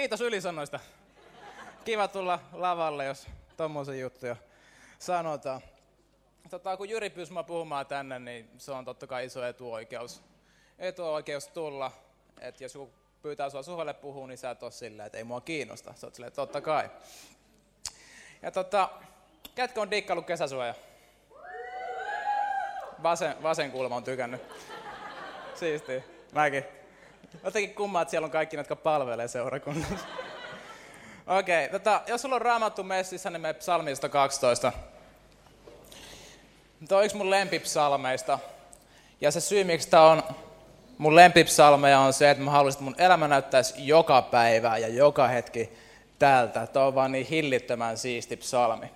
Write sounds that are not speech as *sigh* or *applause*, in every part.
kiitos ylisanoista. Kiva tulla lavalle, jos tommosen juttuja sanotaan. Tota, kun Jyri pyysi puhumaan tänne, niin se on totta kai iso etuoikeus. Etuoikeus tulla, että jos joku pyytää sua suholle puhua, niin sä et ole silleen, että ei mua kiinnosta. Sä oot silleen, totta kai. Ja tota, ketkä on dikkaillut kesäsuoja? Vasen, vasen kulma on tykännyt. Siisti. Mäkin. *laughs* Jotenkin kummaa, että siellä on kaikki, jotka palvelee seurakunnassa. *laughs* Okei, okay, tota, jos sulla on raamattu messissä, niin me psalmista 12. Tämä on yksi mun lempipsalmeista. Ja se syy, miksi tämä on mun lempipsalmeja, on se, että mä haluaisin, että mun elämä näyttäisi joka päivä ja joka hetki tältä. Tämä on vaan niin hillittömän siisti psalmi.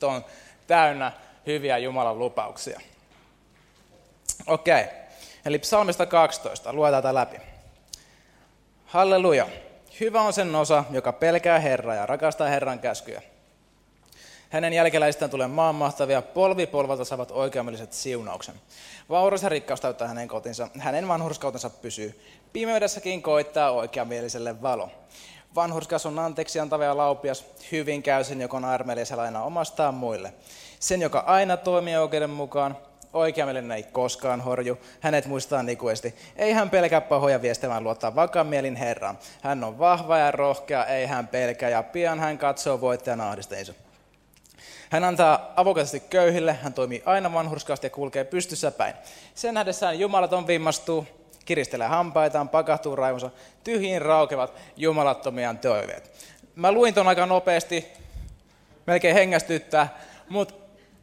Tämä on täynnä hyviä Jumalan lupauksia. Okei, okay. Eli psalmista 12, luetaan tämä läpi. Halleluja. Hyvä on sen osa, joka pelkää Herraa ja rakastaa Herran käskyjä. Hänen jälkeläistään tulee maanmahtavia, polvi polvalta saavat oikeamelliset siunauksen. Vauras ja rikkaus täyttää hänen kotinsa, hänen vanhurskautensa pysyy. Pimeydessäkin koittaa oikeamieliselle valo. Vanhurskas on anteeksi antava ja laupias, hyvin käy sen, joka on armeellisella aina omastaan muille. Sen, joka aina toimii oikeuden mukaan, oikeamielinen ei koskaan horju, hänet muistaa ikuisesti. Ei hän pelkää pahoja viestejä, vaan luottaa vakaan mielin Herraan. Hän on vahva ja rohkea, ei hän pelkää, ja pian hän katsoo voittajan ahdisteensa. Hän antaa avokäisesti köyhille, hän toimii aina vanhurskaasti ja kulkee pystyssä päin. Sen nähdessään jumalaton vimmastuu, kiristelee hampaitaan, pakahtuu raivonsa, tyhjiin raukevat jumalattomiaan toiveet. Mä luin ton aika nopeasti, melkein hengästyttää, mutta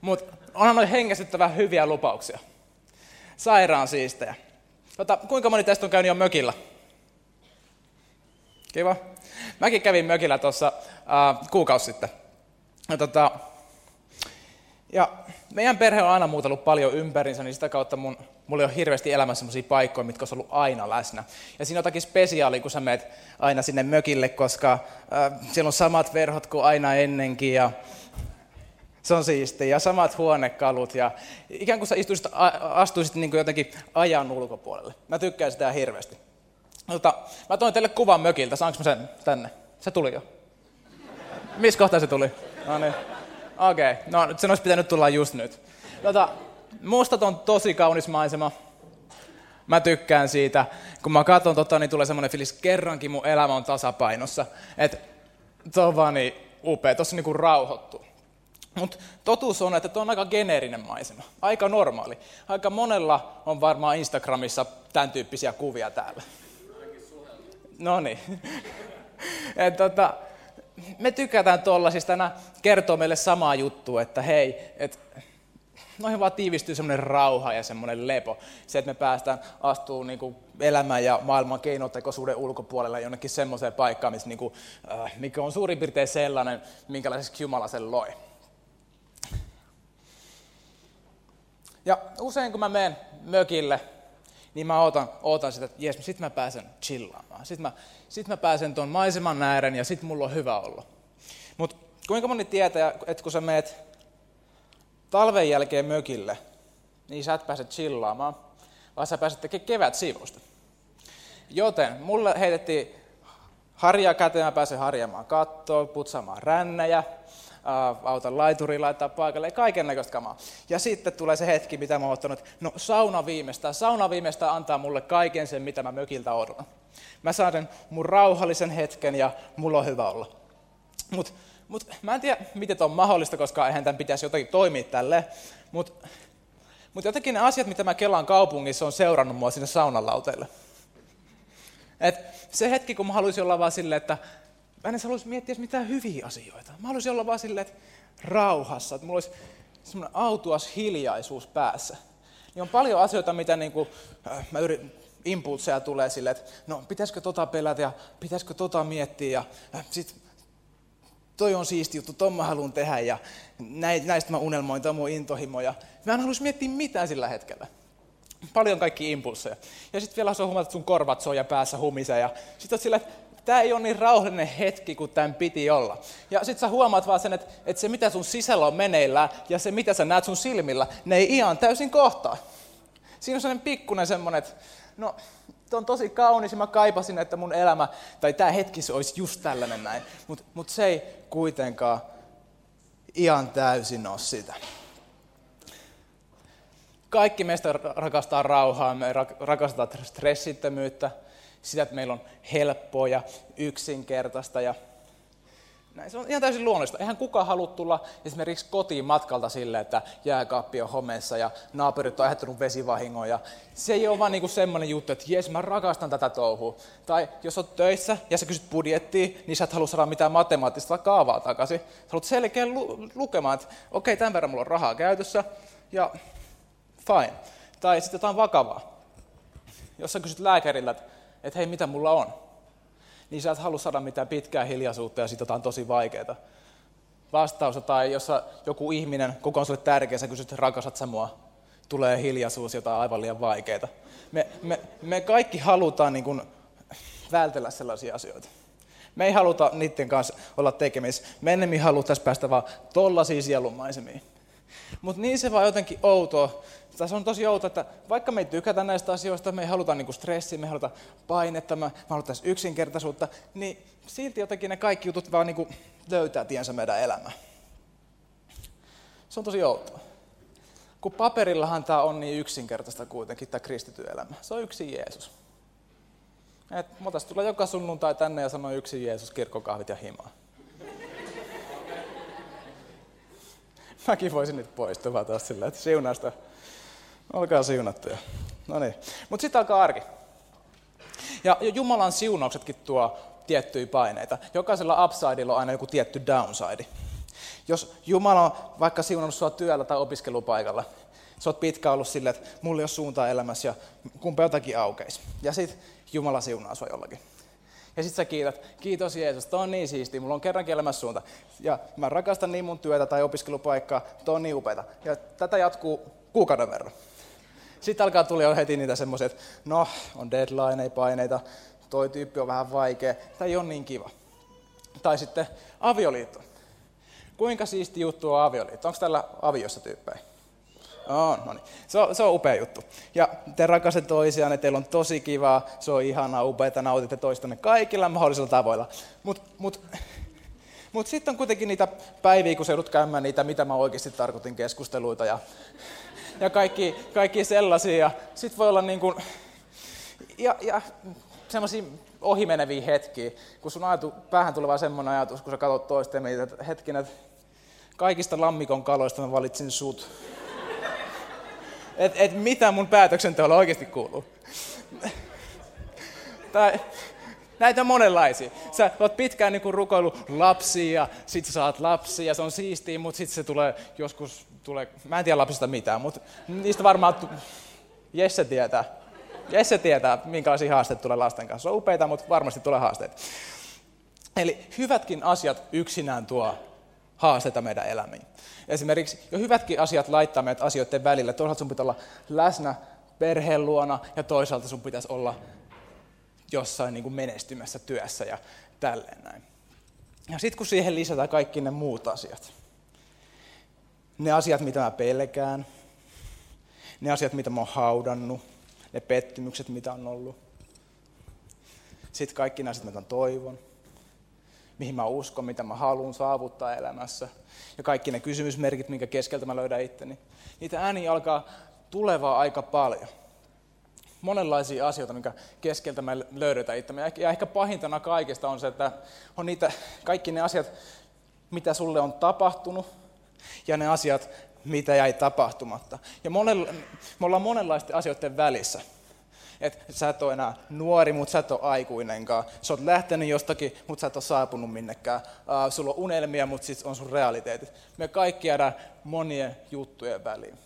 mut onhan noin hengästyttävän hyviä lupauksia. Sairaan siistejä. Tota, kuinka moni tästä on käynyt jo mökillä? Kiva. Mäkin kävin mökillä tuossa äh, kuukausi sitten. Ja, tota, ja meidän perhe on aina muutellut paljon ympärinsä, niin sitä kautta mun, mulla on hirveästi elämässä sellaisia paikkoja, mitkä on ollut aina läsnä. Ja siinä on jotakin spesiaalia, kun sä menet aina sinne mökille, koska äh, siellä on samat verhot kuin aina ennenkin. Ja se on siistiä. Ja samat huonekalut. Ja ikään kuin sä istuisit, astuisit niin kuin jotenkin ajan ulkopuolelle. Mä tykkään sitä hirveästi. Mutta mä toin teille kuvan mökiltä. Saanko mä sen tänne? Se tuli jo. Missä kohtaa se tuli? No niin. Okei, okay. no sen olisi pitänyt tulla just nyt. Tota, mustat on tosi kaunis maisema. Mä tykkään siitä. Kun mä katson tota, niin tulee semmoinen fiilis, kerrankin mun elämä on tasapainossa. Että se on vaan niin upea, tossa niinku rauhoittuu. Mutta totuus on, että tuo on aika geneerinen maisema, aika normaali. Aika monella on varmaan Instagramissa tämän tyyppisiä kuvia täällä. No niin. *laughs* tota, me tykätään tuollaisista, nämä kertoo meille samaa juttua, että hei, et, noihin vaan tiivistyy semmoinen rauha ja semmoinen lepo. Se, että me päästään astuu niin elämän ja maailman keinotekoisuuden ulkopuolella jonnekin semmoiseen paikkaan, missä, niin kuin, äh, mikä on suurin piirtein sellainen, minkälaiseksi Jumala sen loi. Ja usein kun mä menen mökille, niin mä ootan, ootan sitä, että jes, sit mä pääsen chillaamaan. Sitten mä, sit mä pääsen tuon maiseman ääreen ja sit mulla on hyvä olla. Mutta kuinka moni tietää, että kun sä meet talven jälkeen mökille, niin sä et pääse chillaamaan, vaan sä pääset tekemään kevät siivousta. Joten mulle heitettiin harja käteen, mä pääsen harjamaan kattoa, putsaamaan rännejä, auton laituri laittaa paikalle, kaiken näköistä kamaa. Ja sitten tulee se hetki, mitä mä oon ottanut, no sauna viimeistään, sauna viimeistään antaa mulle kaiken sen, mitä mä mökiltä odotan. Mä saan sen mun rauhallisen hetken ja mulla on hyvä olla. Mutta mut, mä en tiedä, miten on mahdollista, koska eihän tämän pitäisi jotenkin toimia tälle. Mutta mut jotenkin ne asiat, mitä mä kelaan kaupungissa, on seurannut mua sinne saunalauteille. Et se hetki, kun mä haluaisin olla vaan silleen, että mä en haluaisi miettiä mitään hyviä asioita. Mä haluaisin olla vaan silleen, että rauhassa, että mulla olisi semmoinen autuas hiljaisuus päässä. Niin on paljon asioita, mitä niin kuin, äh, mä yritin, impulseja tulee sille, että no pitäisikö tota pelätä ja pitäisikö tota miettiä ja äh, sit toi on siisti juttu, ton mä haluan tehdä ja näistä mä unelmoin, toi on mun intohimo ja mä en haluaisi miettiä mitään sillä hetkellä. Paljon kaikki impulseja. Ja sitten vielä se on huomata, että sun korvat soi ja päässä humisee ja sitten sillä, että tämä ei ole niin rauhallinen hetki kuin tämän piti olla. Ja sitten sä huomaat vaan sen, että, että se mitä sun sisällä on meneillään ja se mitä sä näet sun silmillä, ne ei ihan täysin kohtaa. Siinä on sellainen pikkuinen semmoinen, että no on tosi kaunis ja mä kaipasin, että mun elämä, tai tämä hetki se olisi just tällainen näin. Mutta mut se ei kuitenkaan ihan täysin ole sitä. Kaikki meistä rakastaa rauhaa, me rakastetaan stressittömyyttä, sitä, että meillä on helppoa ja yksinkertaista ja näin, se on ihan täysin luonnollista. Eihän kukaan halua tulla esimerkiksi kotiin matkalta sille, että jääkaappi on homeessa ja naapurit on aiheuttanut vesivahingon. Ja se ei ole vaan niinku semmoinen juttu, että jes, mä rakastan tätä touhua. Tai jos olet töissä ja sä kysyt budjettia, niin sä et halua saada mitään matemaattista kaavaa takaisin. Sä haluat selkeän lu- lukemaan, että okei, okay, tämän verran mulla on rahaa käytössä ja fine. Tai sitten jotain vakavaa. Jos sä kysyt lääkärillä, että, että hei, mitä mulla on? niin sä et halua saada mitään pitkää hiljaisuutta ja sitten jotain tosi vaikeaa. Vastausta tai jos joku ihminen, kuka on sulle tärkeä, sä kysyt, rakastat sä mua, tulee hiljaisuus, jotain aivan liian vaikeaa. Me, me, me kaikki halutaan niin kuin vältellä sellaisia asioita. Me ei haluta niiden kanssa olla tekemisissä. Me ennemmin haluttaisiin päästä vaan tollaisiin sielunmaisemiin. Mutta niin se vaan jotenkin outoa. Tässä on tosi outoa, että vaikka me ei tykätä näistä asioista, me ei haluta niinku stressiä, me ei haluta painetta, me halutaan yksinkertaisuutta, niin silti jotenkin ne kaikki jutut vaan niinku löytää tiensä meidän elämään. Se on tosi outoa. Kun paperillahan tämä on niin yksinkertaista kuitenkin, tämä kristitty elämä. Se on yksi Jeesus. Et, tulee joka sunnuntai tänne ja sanoo yksi Jeesus, kirkkokahvit ja himaa. Mäkin voisin nyt poistua taas sillä, että siunasta. Olkaa siunattuja. No niin. Mutta sitten alkaa arki. Ja Jumalan siunauksetkin tuo tiettyjä paineita. Jokaisella upsidella on aina joku tietty downside. Jos Jumala on vaikka siunannut sinua työllä tai opiskelupaikalla, sä oot pitkä ollut silleen, että mulla ei ole suuntaa elämässä ja kumpa jotakin aukeisi. Ja sitten Jumala siunaa sinua jollakin. Ja sitten sä kiität, kiitos Jeesus, toi on niin siisti, mulla on kerrankin elämässä suunta. Ja mä rakastan niin mun työtä tai opiskelupaikkaa, toi on niin upeata. Ja tätä jatkuu kuukauden verran. Sitten alkaa tulla heti niitä semmoisia, että no, on deadline, ei paineita, toi tyyppi on vähän vaikea, tai ei ole niin kiva. Tai sitten avioliitto. Kuinka siisti juttu on avioliitto? Onko tällä aviossa tyyppejä? Oh, no niin. se, on, se on upea juttu. Ja te rakastatte toisiaan, että teillä on tosi kivaa, se on ihanaa, upeaa, nautitte toistanne kaikilla mahdollisilla tavoilla. Mutta mut, mut sitten on kuitenkin niitä päiviä, kun se joudut käymään niitä, mitä mä oikeasti tarkoitin, keskusteluita ja, ja kaikki, kaikki sellaisia. Sitten voi olla niin kuin, ja, ja semmoisia ohimeneviä hetkiä, kun sun ajatu, päähän tulee vaan semmoinen ajatus, kun sä katsot toista ja että hetkinen, että kaikista lammikon kaloista mä valitsin sut että et mitä mun päätöksenteolla oikeasti kuuluu. tai, näitä on monenlaisia. Sä oot pitkään niin rukoilu lapsia sit sä saat lapsia se on siistiä, mutta sitten se tulee joskus, tulee, mä en tiedä lapsista mitään, mutta niistä varmaan Jesse tietää. Jesse tietää, minkälaisia haasteita tulee lasten kanssa. On upeita, mutta varmasti tulee haasteita. Eli hyvätkin asiat yksinään tuo haasteita meidän elämiin. Esimerkiksi jo hyvätkin asiat laittaa meidät asioiden välillä. Toisaalta sun pitää olla läsnä perheen luona ja toisaalta sun pitäisi olla jossain niin kuin menestymässä työssä ja tälleen näin. Ja sitten kun siihen lisätään kaikki ne muut asiat, ne asiat, mitä mä pelkään, ne asiat, mitä mä oon haudannut, ne pettymykset, mitä on ollut, sitten kaikki ne asiat, mitä mä toivon, mihin mä uskon, mitä mä haluan saavuttaa elämässä. Ja kaikki ne kysymysmerkit, minkä keskeltä mä löydän itteni. Niitä ääniä alkaa tulevaa aika paljon. Monenlaisia asioita, minkä keskeltä me löydetään itsemme. Ja ehkä pahintana kaikesta on se, että on niitä, kaikki ne asiat, mitä sulle on tapahtunut, ja ne asiat, mitä jäi tapahtumatta. Ja monella, me ollaan monenlaisten asioiden välissä että sä et ole enää nuori, mutta sä et ole aikuinenkaan. Sä oot lähtenyt jostakin, mutta sä et ole saapunut minnekään. Uh, sulla on unelmia, mutta sitten on sun realiteetit. Me kaikki jäädään monien juttujen väliin.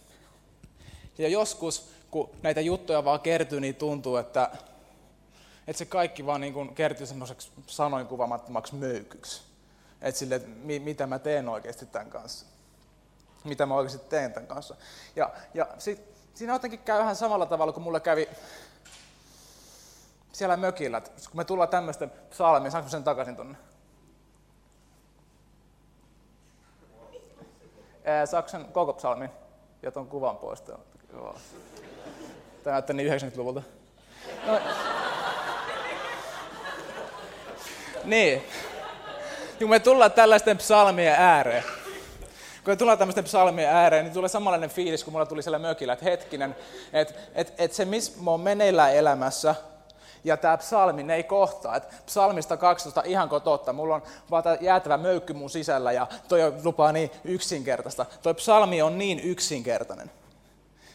Ja joskus, kun näitä juttuja vaan kertyy, niin tuntuu, että, että se kaikki vaan niin kertyy semmoiseksi sanoin kuvamattomaksi möykyksi. Että sille, että mitä mä teen oikeasti tämän kanssa. Mitä mä oikeasti teen tämän kanssa. Ja, ja sit, siinä jotenkin käy ihan samalla tavalla kuin mulle kävi siellä mökillä, että kun me tullaan tämmöistä psalmia, niin saanko sen takaisin tuonne? Saanko sen koko psalmin ja tuon kuvan pois. Tämä näyttää niin 90-luvulta. No. niin. Kun me tullaan tällaisten psalmien ääreen, kun me tullaan tämmöisten psalmien ääreen, niin tulee samanlainen fiilis kuin mulla tuli siellä mökillä, että hetkinen, että et, et se, missä mä oon meneillään elämässä, ja tämä psalmi, ne ei kohtaa. Et psalmista 12, ihanko totta, mulla on vaan tämä jäätävä möykky mun sisällä ja toi lupaa niin yksinkertaista. Toi psalmi on niin yksinkertainen.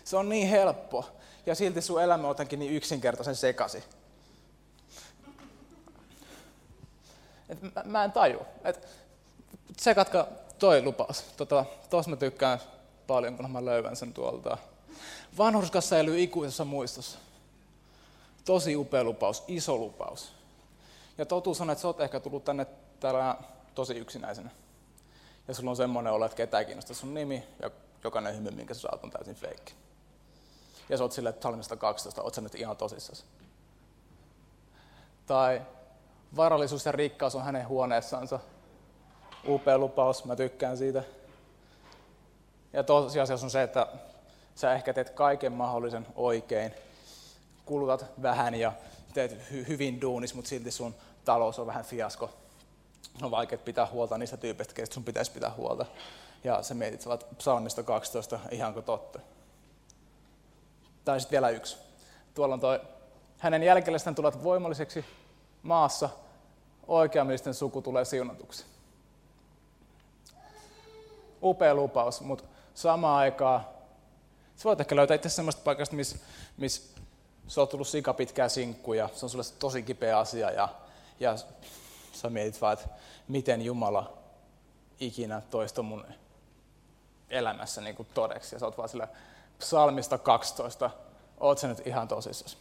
Se on niin helppo ja silti sun elämä on jotenkin niin yksinkertaisen sekasi. Et mä, mä en taju. Et tsekatkaa toi lupaus. Tota, tos mä tykkään paljon, kun mä löydän sen tuolta. Vanhurskas säilyy ikuisessa muistossa. Tosi upea lupaus, iso lupaus. Ja totuus on, että sä oot ehkä tullut tänne täällä tosi yksinäisenä. Ja sulla on semmoinen olo, että ketään kiinnostaa sun nimi ja jokainen hymy, minkä sä saat, on täysin feikki. Ja sä oot silleen, että 12, oot sä nyt ihan tosissasi. Tai varallisuus ja rikkaus on hänen huoneessansa. Upea lupaus, mä tykkään siitä. Ja tosiasiassa on se, että sä ehkä teet kaiken mahdollisen oikein. Kulutat vähän ja teet hy- hyvin duunis, mutta silti sun talous on vähän fiasko. On vaikea pitää huolta niistä tyypeistä, keistä sun pitäisi pitää huolta. Ja sä mietit, että psalmista 12, ihanko totta. Tai sitten vielä yksi. Tuolla on toi, hänen jälkeläistään tulet voimalliseksi maassa, oikeamielisten suku tulee siunatuksi. Upea lupaus, mutta samaan aikaan sä voit ehkä löytää itse sellaista paikasta, missä miss sä oot tullut sika pitkää sinkkuja, se on sulle tosi kipeä asia ja, ja sä mietit vaan, että miten Jumala ikinä toista mun elämässä niin kuin todeksi. Ja sä oot vaan sillä psalmista 12, oot sä nyt ihan tosissasi.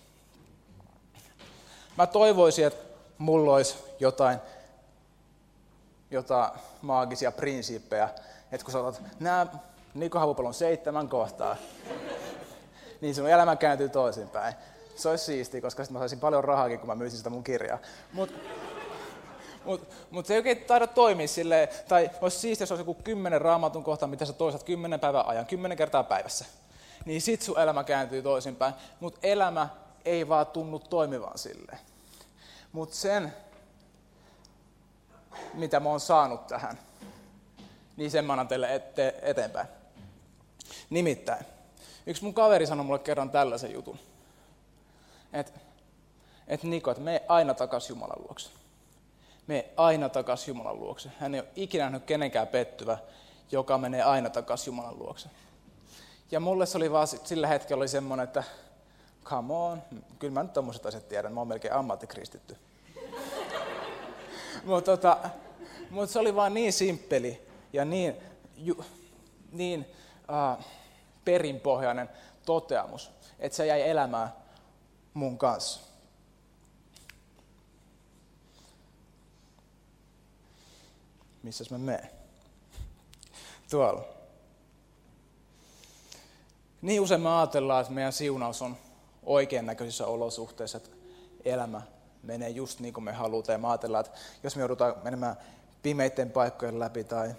Mä toivoisin, että mulla olisi jotain, jotain maagisia prinsiippejä, että kun sä otat nämä Niko Havupalon seitsemän kohtaa, niin sun elämä kääntyy toisinpäin. Se olisi siistiä, koska sitten mä saisin paljon rahaakin, kun mä myisin sitä mun kirjaa. Mutta mutta mut se ei oikein taida toimia silleen, tai olisi siistiä, jos olisi joku kymmenen raamatun kohta, mitä sä toistat kymmenen päivän ajan, kymmenen kertaa päivässä. Niin sit sun elämä kääntyy toisinpäin. Mutta elämä ei vaan tunnu toimivan silleen. Mutta sen, mitä mä oon saanut tähän, niin sen mä annan teille ette, eteenpäin. Nimittäin, yksi mun kaveri sanoi mulle kerran tällaisen jutun. Että et Niko, että me aina takas Jumalan luokse. Me aina takas Jumalan luokse. Hän ei ole ikinä nähnyt kenenkään pettyvä, joka menee aina takas Jumalan luokse. Ja mulle se oli vaan sillä hetkellä oli semmoinen, että come on, kyllä mä nyt tommoset asiat tiedän, mä oon melkein ammattikristitty. *laughs* Mutta tota, mut se oli vaan niin simppeli ja niin, ju, niin uh, perinpohjainen toteamus, että se jäi elämään mun kanssa. Missäs mä menen? Tuolla. Niin usein me ajatellaan, että meidän siunaus on oikean näköisissä olosuhteissa, että elämä menee just niin kuin me halutaan. Ja me ajatellaan, että jos me joudutaan menemään pimeiden paikkojen läpi tai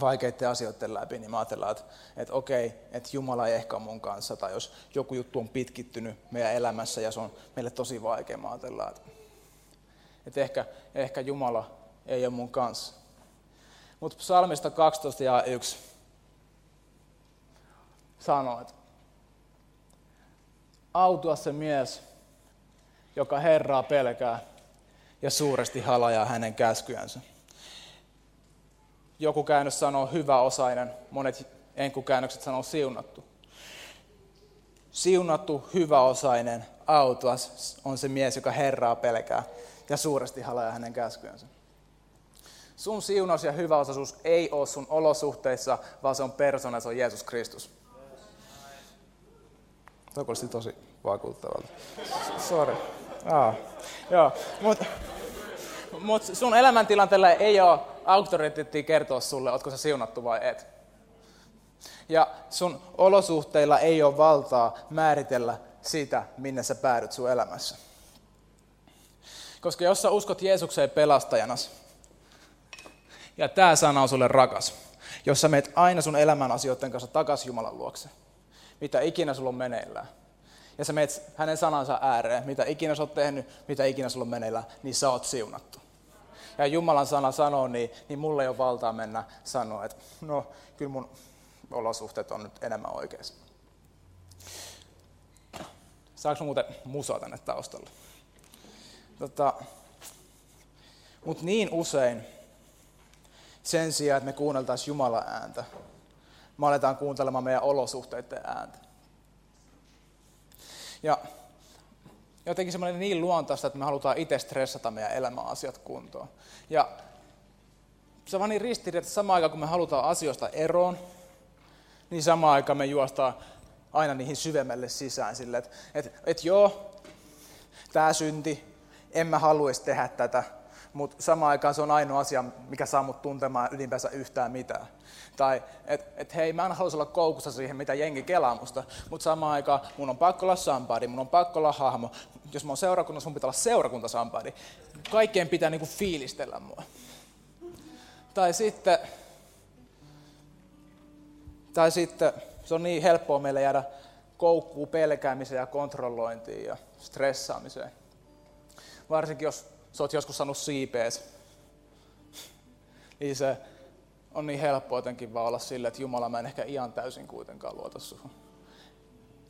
vaikeiden asioiden läpi, niin me ajatellaan, että, että okei, että Jumala ei ehkä ole mun kanssa, tai jos joku juttu on pitkittynyt meidän elämässä ja se on meille tosi vaikea, me ajatellaan, että, että ehkä, ehkä Jumala ei ole mun kanssa. Mutta psalmista 12 ja 1 sanoo, että autua se mies, joka Herraa pelkää ja suuresti halajaa hänen käskyänsä. Joku käännös sanoo hyväosainen, monet enkukäännökset sanoo siunattu. Siunattu, hyväosainen, autuas on se mies, joka Herraa pelkää ja suuresti halajaa hänen käskyänsä. Sun siunaus ja hyväosaisuus ei ole sun olosuhteissa, vaan se on persona, se on Jeesus Kristus. Tuo kuulosti tosi vakuuttavalta. Sorry. Ah, joo, mutta mut sun elämäntilanteella ei ole auktoriteettia kertoa sulle, ootko sä siunattu vai et. Ja sun olosuhteilla ei ole valtaa määritellä sitä, minne sä päädyt sun elämässä. Koska jos sä uskot Jeesukseen pelastajanas, ja tämä sana on sulle rakas, jos sä meet aina sun elämän asioiden kanssa takaisin Jumalan luokse, mitä ikinä sulla on meneillään, ja sä meet hänen sanansa ääreen, mitä ikinä sä oot tehnyt, mitä ikinä sulla on meneillään, niin sä oot siunattu. ja Jumalan sana sanoo, niin, niin mulle ei ole valtaa mennä sanoa, että no kyllä mun olosuhteet on nyt enemmän oikeassa. Saanko muuten musaa tänne taustalle? Tota, Mutta niin usein sen sijaan, että me kuunneltaisiin Jumalan ääntä, me aletaan kuuntelemaan meidän olosuhteiden ääntä. Ja jotenkin semmoinen niin luontaista, että me halutaan itse stressata meidän elämän asiat kuntoon. Ja se on vaan niin ristiriita, että samaan aikaan kun me halutaan asioista eroon, niin samaan aikaan me juostaan aina niihin syvemmälle sisään sille, että et, et joo, tämä synti, en mä haluaisi tehdä tätä, mutta samaan aikaan se on ainoa asia, mikä saa mut tuntemaan ylipäänsä yhtään mitään. Tai että et, hei, mä en halua olla koukussa siihen, mitä jengi kelaa musta, mutta samaan aikaan mun on pakko olla sampadi, mun on pakko olla hahmo. Jos mä oon seurakunnassa, mun pitää olla seurakunta sampadi. Kaikkeen pitää niinku fiilistellä mua. Tai sitten, tai sitten se on niin helppoa meille jäädä koukkuun pelkäämiseen ja kontrollointiin ja stressaamiseen. Varsinkin jos sä oot joskus saanut siipees, niin se on niin helppo jotenkin vaan olla silleen, että Jumala, mä en ehkä ihan täysin kuitenkaan luota suhun.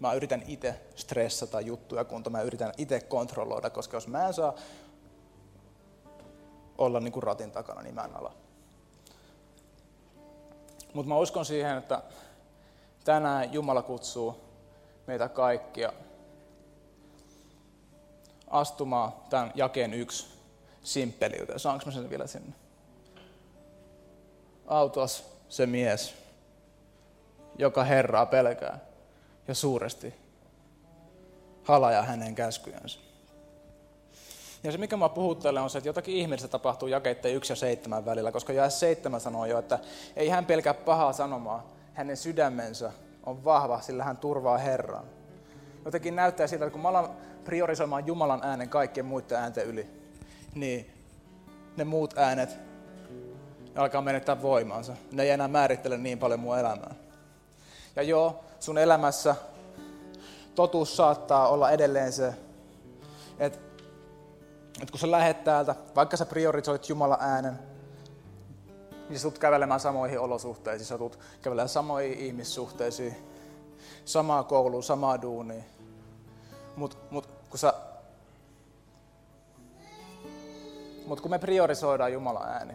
Mä yritän itse stressata juttuja, kun mä yritän itse kontrolloida, koska jos mä en saa olla niin kuin ratin takana, niin mä en ala. Mutta mä uskon siihen, että tänään Jumala kutsuu meitä kaikkia astumaan tämän jakeen yksi simppeliyteen. Saanko mä sen vielä sinne? Autos se mies, joka Herraa pelkää ja suuresti halajaa hänen käskyjänsä. Ja se, mikä mä puhuttelen, on se, että jotakin ihmeellistä tapahtuu jakeitteen 1 ja 7 välillä, koska jae 7 sanoo jo, että ei hän pelkää pahaa sanomaa, hänen sydämensä on vahva, sillä hän turvaa Herran. Jotenkin näyttää siltä, että kun priorisoimaan Jumalan äänen kaikkien muiden äänten yli, niin ne muut äänet ne alkaa menettää voimansa. Ne ei enää määrittele niin paljon mun elämää. Ja joo, sun elämässä totuus saattaa olla edelleen se, että, että kun sä lähet täältä, vaikka sä priorisoit Jumalan äänen, niin sä tulet kävelemään samoihin olosuhteisiin, sä tulet kävelemään samoihin ihmissuhteisiin, samaa kouluun, samaa duunia. Mutta mut, kun sä Mutta kun me priorisoidaan Jumalan ääni,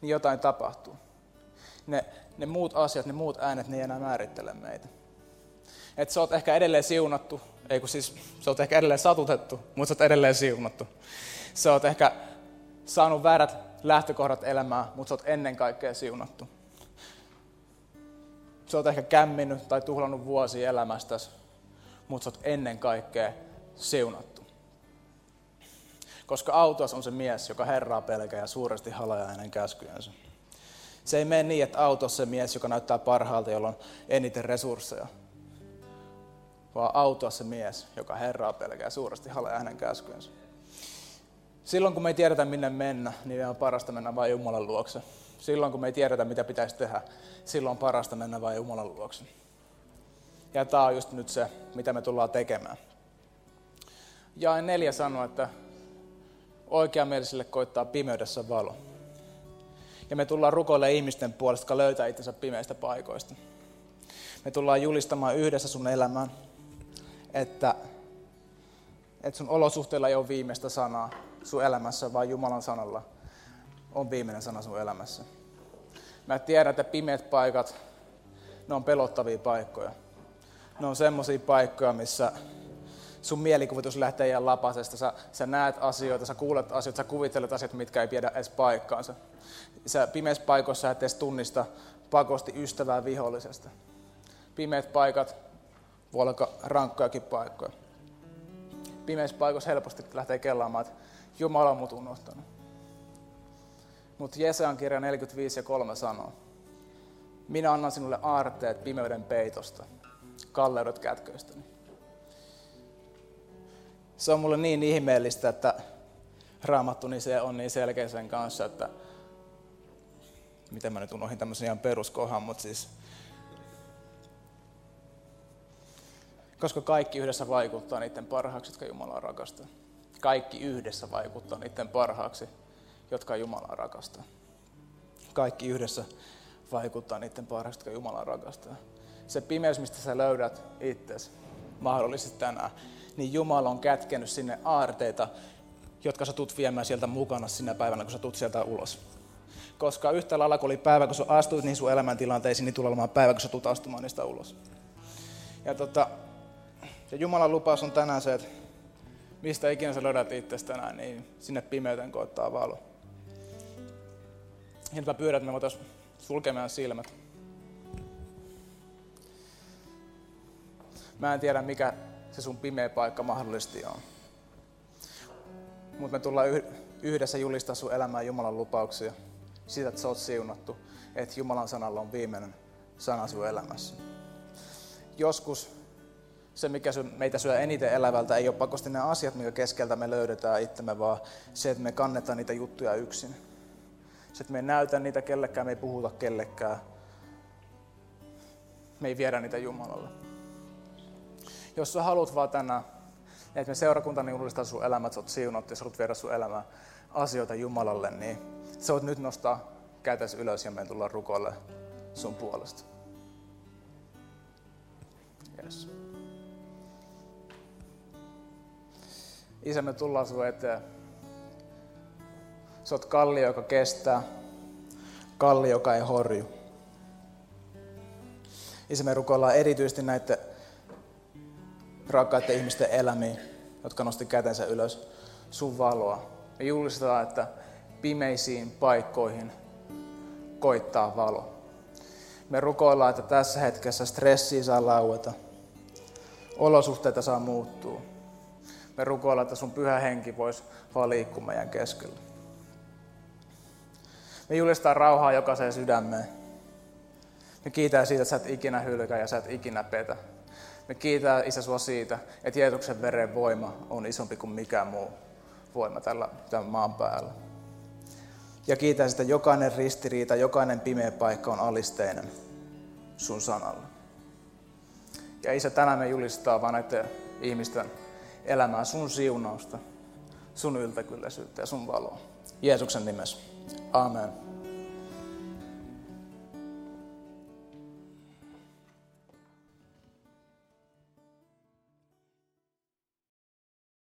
niin jotain tapahtuu. Ne, ne muut asiat, ne muut äänet, ne ei enää määrittele meitä. Et sä oot ehkä edelleen siunattu, ei kun siis sä oot ehkä edelleen satutettu, mutta sä oot edelleen siunattu. Sä oot ehkä saanut väärät lähtökohdat elämää, mutta sä oot ennen kaikkea siunattu. Sä oot ehkä kämminnyt tai tuhlannut vuosia elämästäsi, mutta sä oot ennen kaikkea siunattu. Koska autos on se mies, joka Herraa pelkää ja suuresti halajaa hänen käskyjensä. Se ei mene niin, että autos se mies, joka näyttää parhaalta, jolla on eniten resursseja. Vaan autos se mies, joka Herraa pelkää suuresti halajaa hänen käskyjensä. Silloin kun me ei tiedetä minne mennä, niin on parasta mennä vain Jumalan luokse. Silloin kun me ei tiedetä mitä pitäisi tehdä, silloin on parasta mennä vain Jumalan luokse. Ja tämä on just nyt se, mitä me tullaan tekemään. Ja neljä sanoo, että oikeamielisille koittaa pimeydessä valo. Ja me tullaan rukoille ihmisten puolesta, jotka löytää itsensä pimeistä paikoista. Me tullaan julistamaan yhdessä sun elämään, että, että sun olosuhteilla ei ole viimeistä sanaa sun elämässä, vaan Jumalan sanalla on viimeinen sana sun elämässä. Mä tiedän, että pimeät paikat, ne on pelottavia paikkoja. Ne on semmoisia paikkoja, missä sun mielikuvitus lähtee ihan lapasesta. Sä, sä näet asioita, sä kuulet asioita, sä kuvittelet asioita, mitkä ei pidä edes paikkaansa. Sä pimeässä paikoissa et edes tunnista pakosti ystävää vihollisesta. Pimeät paikat voi olla rankkojakin paikkoja. Pimeissä paikoissa helposti lähtee kellaamaan, että Jumala on mut unohtanut. Mutta Jesajan kirja 45 ja 3 sanoo, minä annan sinulle aarteet pimeyden peitosta, kalleudet kätköistäni se on mulle niin ihmeellistä, että raamattu niin se on niin selkeä sen kanssa, että miten mä nyt unohdin tämmöisen ihan peruskohan, mutta siis koska kaikki yhdessä vaikuttaa niiden parhaaksi, jotka Jumala rakastaa. Kaikki yhdessä vaikuttaa niiden parhaaksi, jotka Jumalaa rakastaa. Kaikki yhdessä vaikuttaa niiden parhaista, jotka Jumalaa rakastaa. Se pimeys, mistä sä löydät itsesi mahdollisesti tänään, niin Jumala on kätkenyt sinne aarteita, jotka sä tulet viemään sieltä mukana sinä päivänä, kun sä tulet sieltä ulos. Koska yhtä lailla, kun oli päivä, kun sä astuit niin sun elämäntilanteisiin, niin tulee olemaan päivä, kun sä tulet astumaan niistä ulos. Ja, tota, ja Jumalan lupaus on tänään se, että mistä ikinä sä löydät itsestä tänään, niin sinne pimeyteen koittaa valo. Ja nyt mä pyydän, että me voitaisiin sulkea meidän silmät. Mä en tiedä, mikä se sun pimeä paikka mahdollisesti on. Mutta me tullaan yhdessä julistaa sun elämää Jumalan lupauksia. Siitä, että sä oot siunattu. Että Jumalan sanalla on viimeinen sana sun elämässä. Joskus se, mikä meitä syö eniten elävältä, ei ole pakosti ne asiat, mikä keskeltä me löydetään itsemme, vaan se, että me kannetaan niitä juttuja yksin. Se, että me ei näytä niitä kellekään, me ei puhuta kellekään. Me ei viedä niitä Jumalalle. Jos sä haluat vaan tänään, että me seurakuntani julistaa sun elämät, sä oot siunattu ja sä haluat viedä sun elämää asioita Jumalalle, niin sä voit nyt nostaa kätes ylös ja me tullaan rukoille sun puolesta. Yes. Isä, me tullaan sun eteen. Sä oot kallio, joka kestää. Kalli, joka ei horju. Isä, me rukoillaan erityisesti näiden rakkaiden ihmisten elämiin, jotka nosti kätensä ylös sun valoa. Me julistetaan, että pimeisiin paikkoihin koittaa valo. Me rukoillaan, että tässä hetkessä stressi saa laueta. Olosuhteita saa muuttua. Me rukoillaan, että sun pyhä henki voisi vaan liikkua meidän keskellä. Me julistaa rauhaa jokaiseen sydämeen. Me kiitää siitä, että sä et ikinä hylkä ja sä et ikinä petä. Me kiitää Isä sua siitä, että Jeesuksen veren voima on isompi kuin mikään muu voima tällä, tämän maan päällä. Ja kiitää sitä, jokainen ristiriita, jokainen pimeä paikka on alisteinen sun sanalle. Ja Isä, tänään me julistaa vaan näiden ihmisten elämää sun siunausta, sun yltäkylläisyyttä ja sun valoa. Jeesuksen nimessä. Amen.